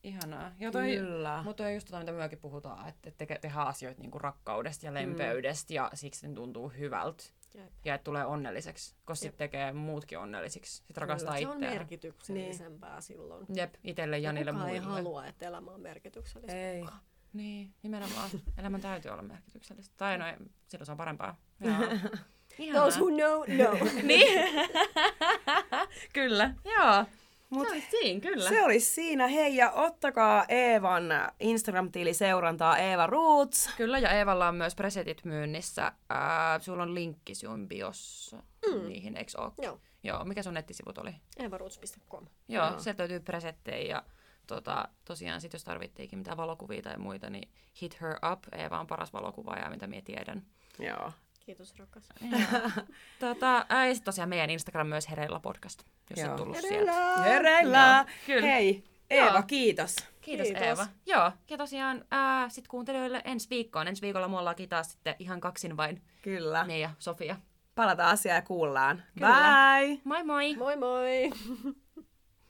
A: Ihanaa. Joo, toi,
B: Kyllä.
A: mutta toi on just tota, mitä myökin puhutaan, että te- tehdään asioita niinku rakkaudesta ja lempeydestä ja siksi ne tuntuu hyvältä.
C: Jep.
A: Ja että tulee onnelliseksi, koska sitten tekee muutkin onnellisiksi. Sitten rakastaa
C: Se on
A: itseään.
C: merkityksellisempää silloin.
A: Jep, itelle, Janille,
C: Kukaan ei
A: muille.
C: halua, että elämä on merkityksellistä.
B: Ei.
A: Niin, nimenomaan. Elämän täytyy olla merkityksellistä. Tai no, silloin se on parempaa.
C: Those who know, know.
A: Niin. kyllä, joo.
B: Mut
A: se olisi siinä, kyllä.
B: Se olisi siinä. Hei, ja ottakaa Eevan Instagram-tili seurantaa Eeva Roots.
A: Kyllä, ja Eevalla on myös presetit myynnissä. Ää, sulla on linkki sun biossa mm. niihin, eikö ole?
C: Joo,
A: Joo, mikä sun nettisivut oli?
C: evaruuts.com.
A: Joo,
B: Joo.
A: sieltä löytyy presettejä ja tota, tosiaan sit jos tarvittiinkin mitään valokuvia tai muita, niin hit her up. Eeva on paras valokuvaaja, mitä minä tiedän.
B: Joo.
C: Kiitos rakas.
A: tota, ää, ja sit tosiaan meidän Instagram myös Hereillä podcast, jos
B: Joo.
A: on tullut sieltä.
C: Hereillä!
B: Hereillä!
A: Kyllä.
B: Hei, Eeva,
A: Joo.
B: kiitos.
A: Kiitos,
C: Kiitos.
A: Eeva. Joo, ja tosiaan ää, sit kuuntelijoille ensi viikkoon. Ensi viikolla me ollaankin taas sitten ihan kaksin vain
B: Kyllä.
A: me ja Sofia.
B: Palataan asiaan ja kuullaan.
A: Kyllä.
B: Bye!
A: Moi moi!
C: Moi moi!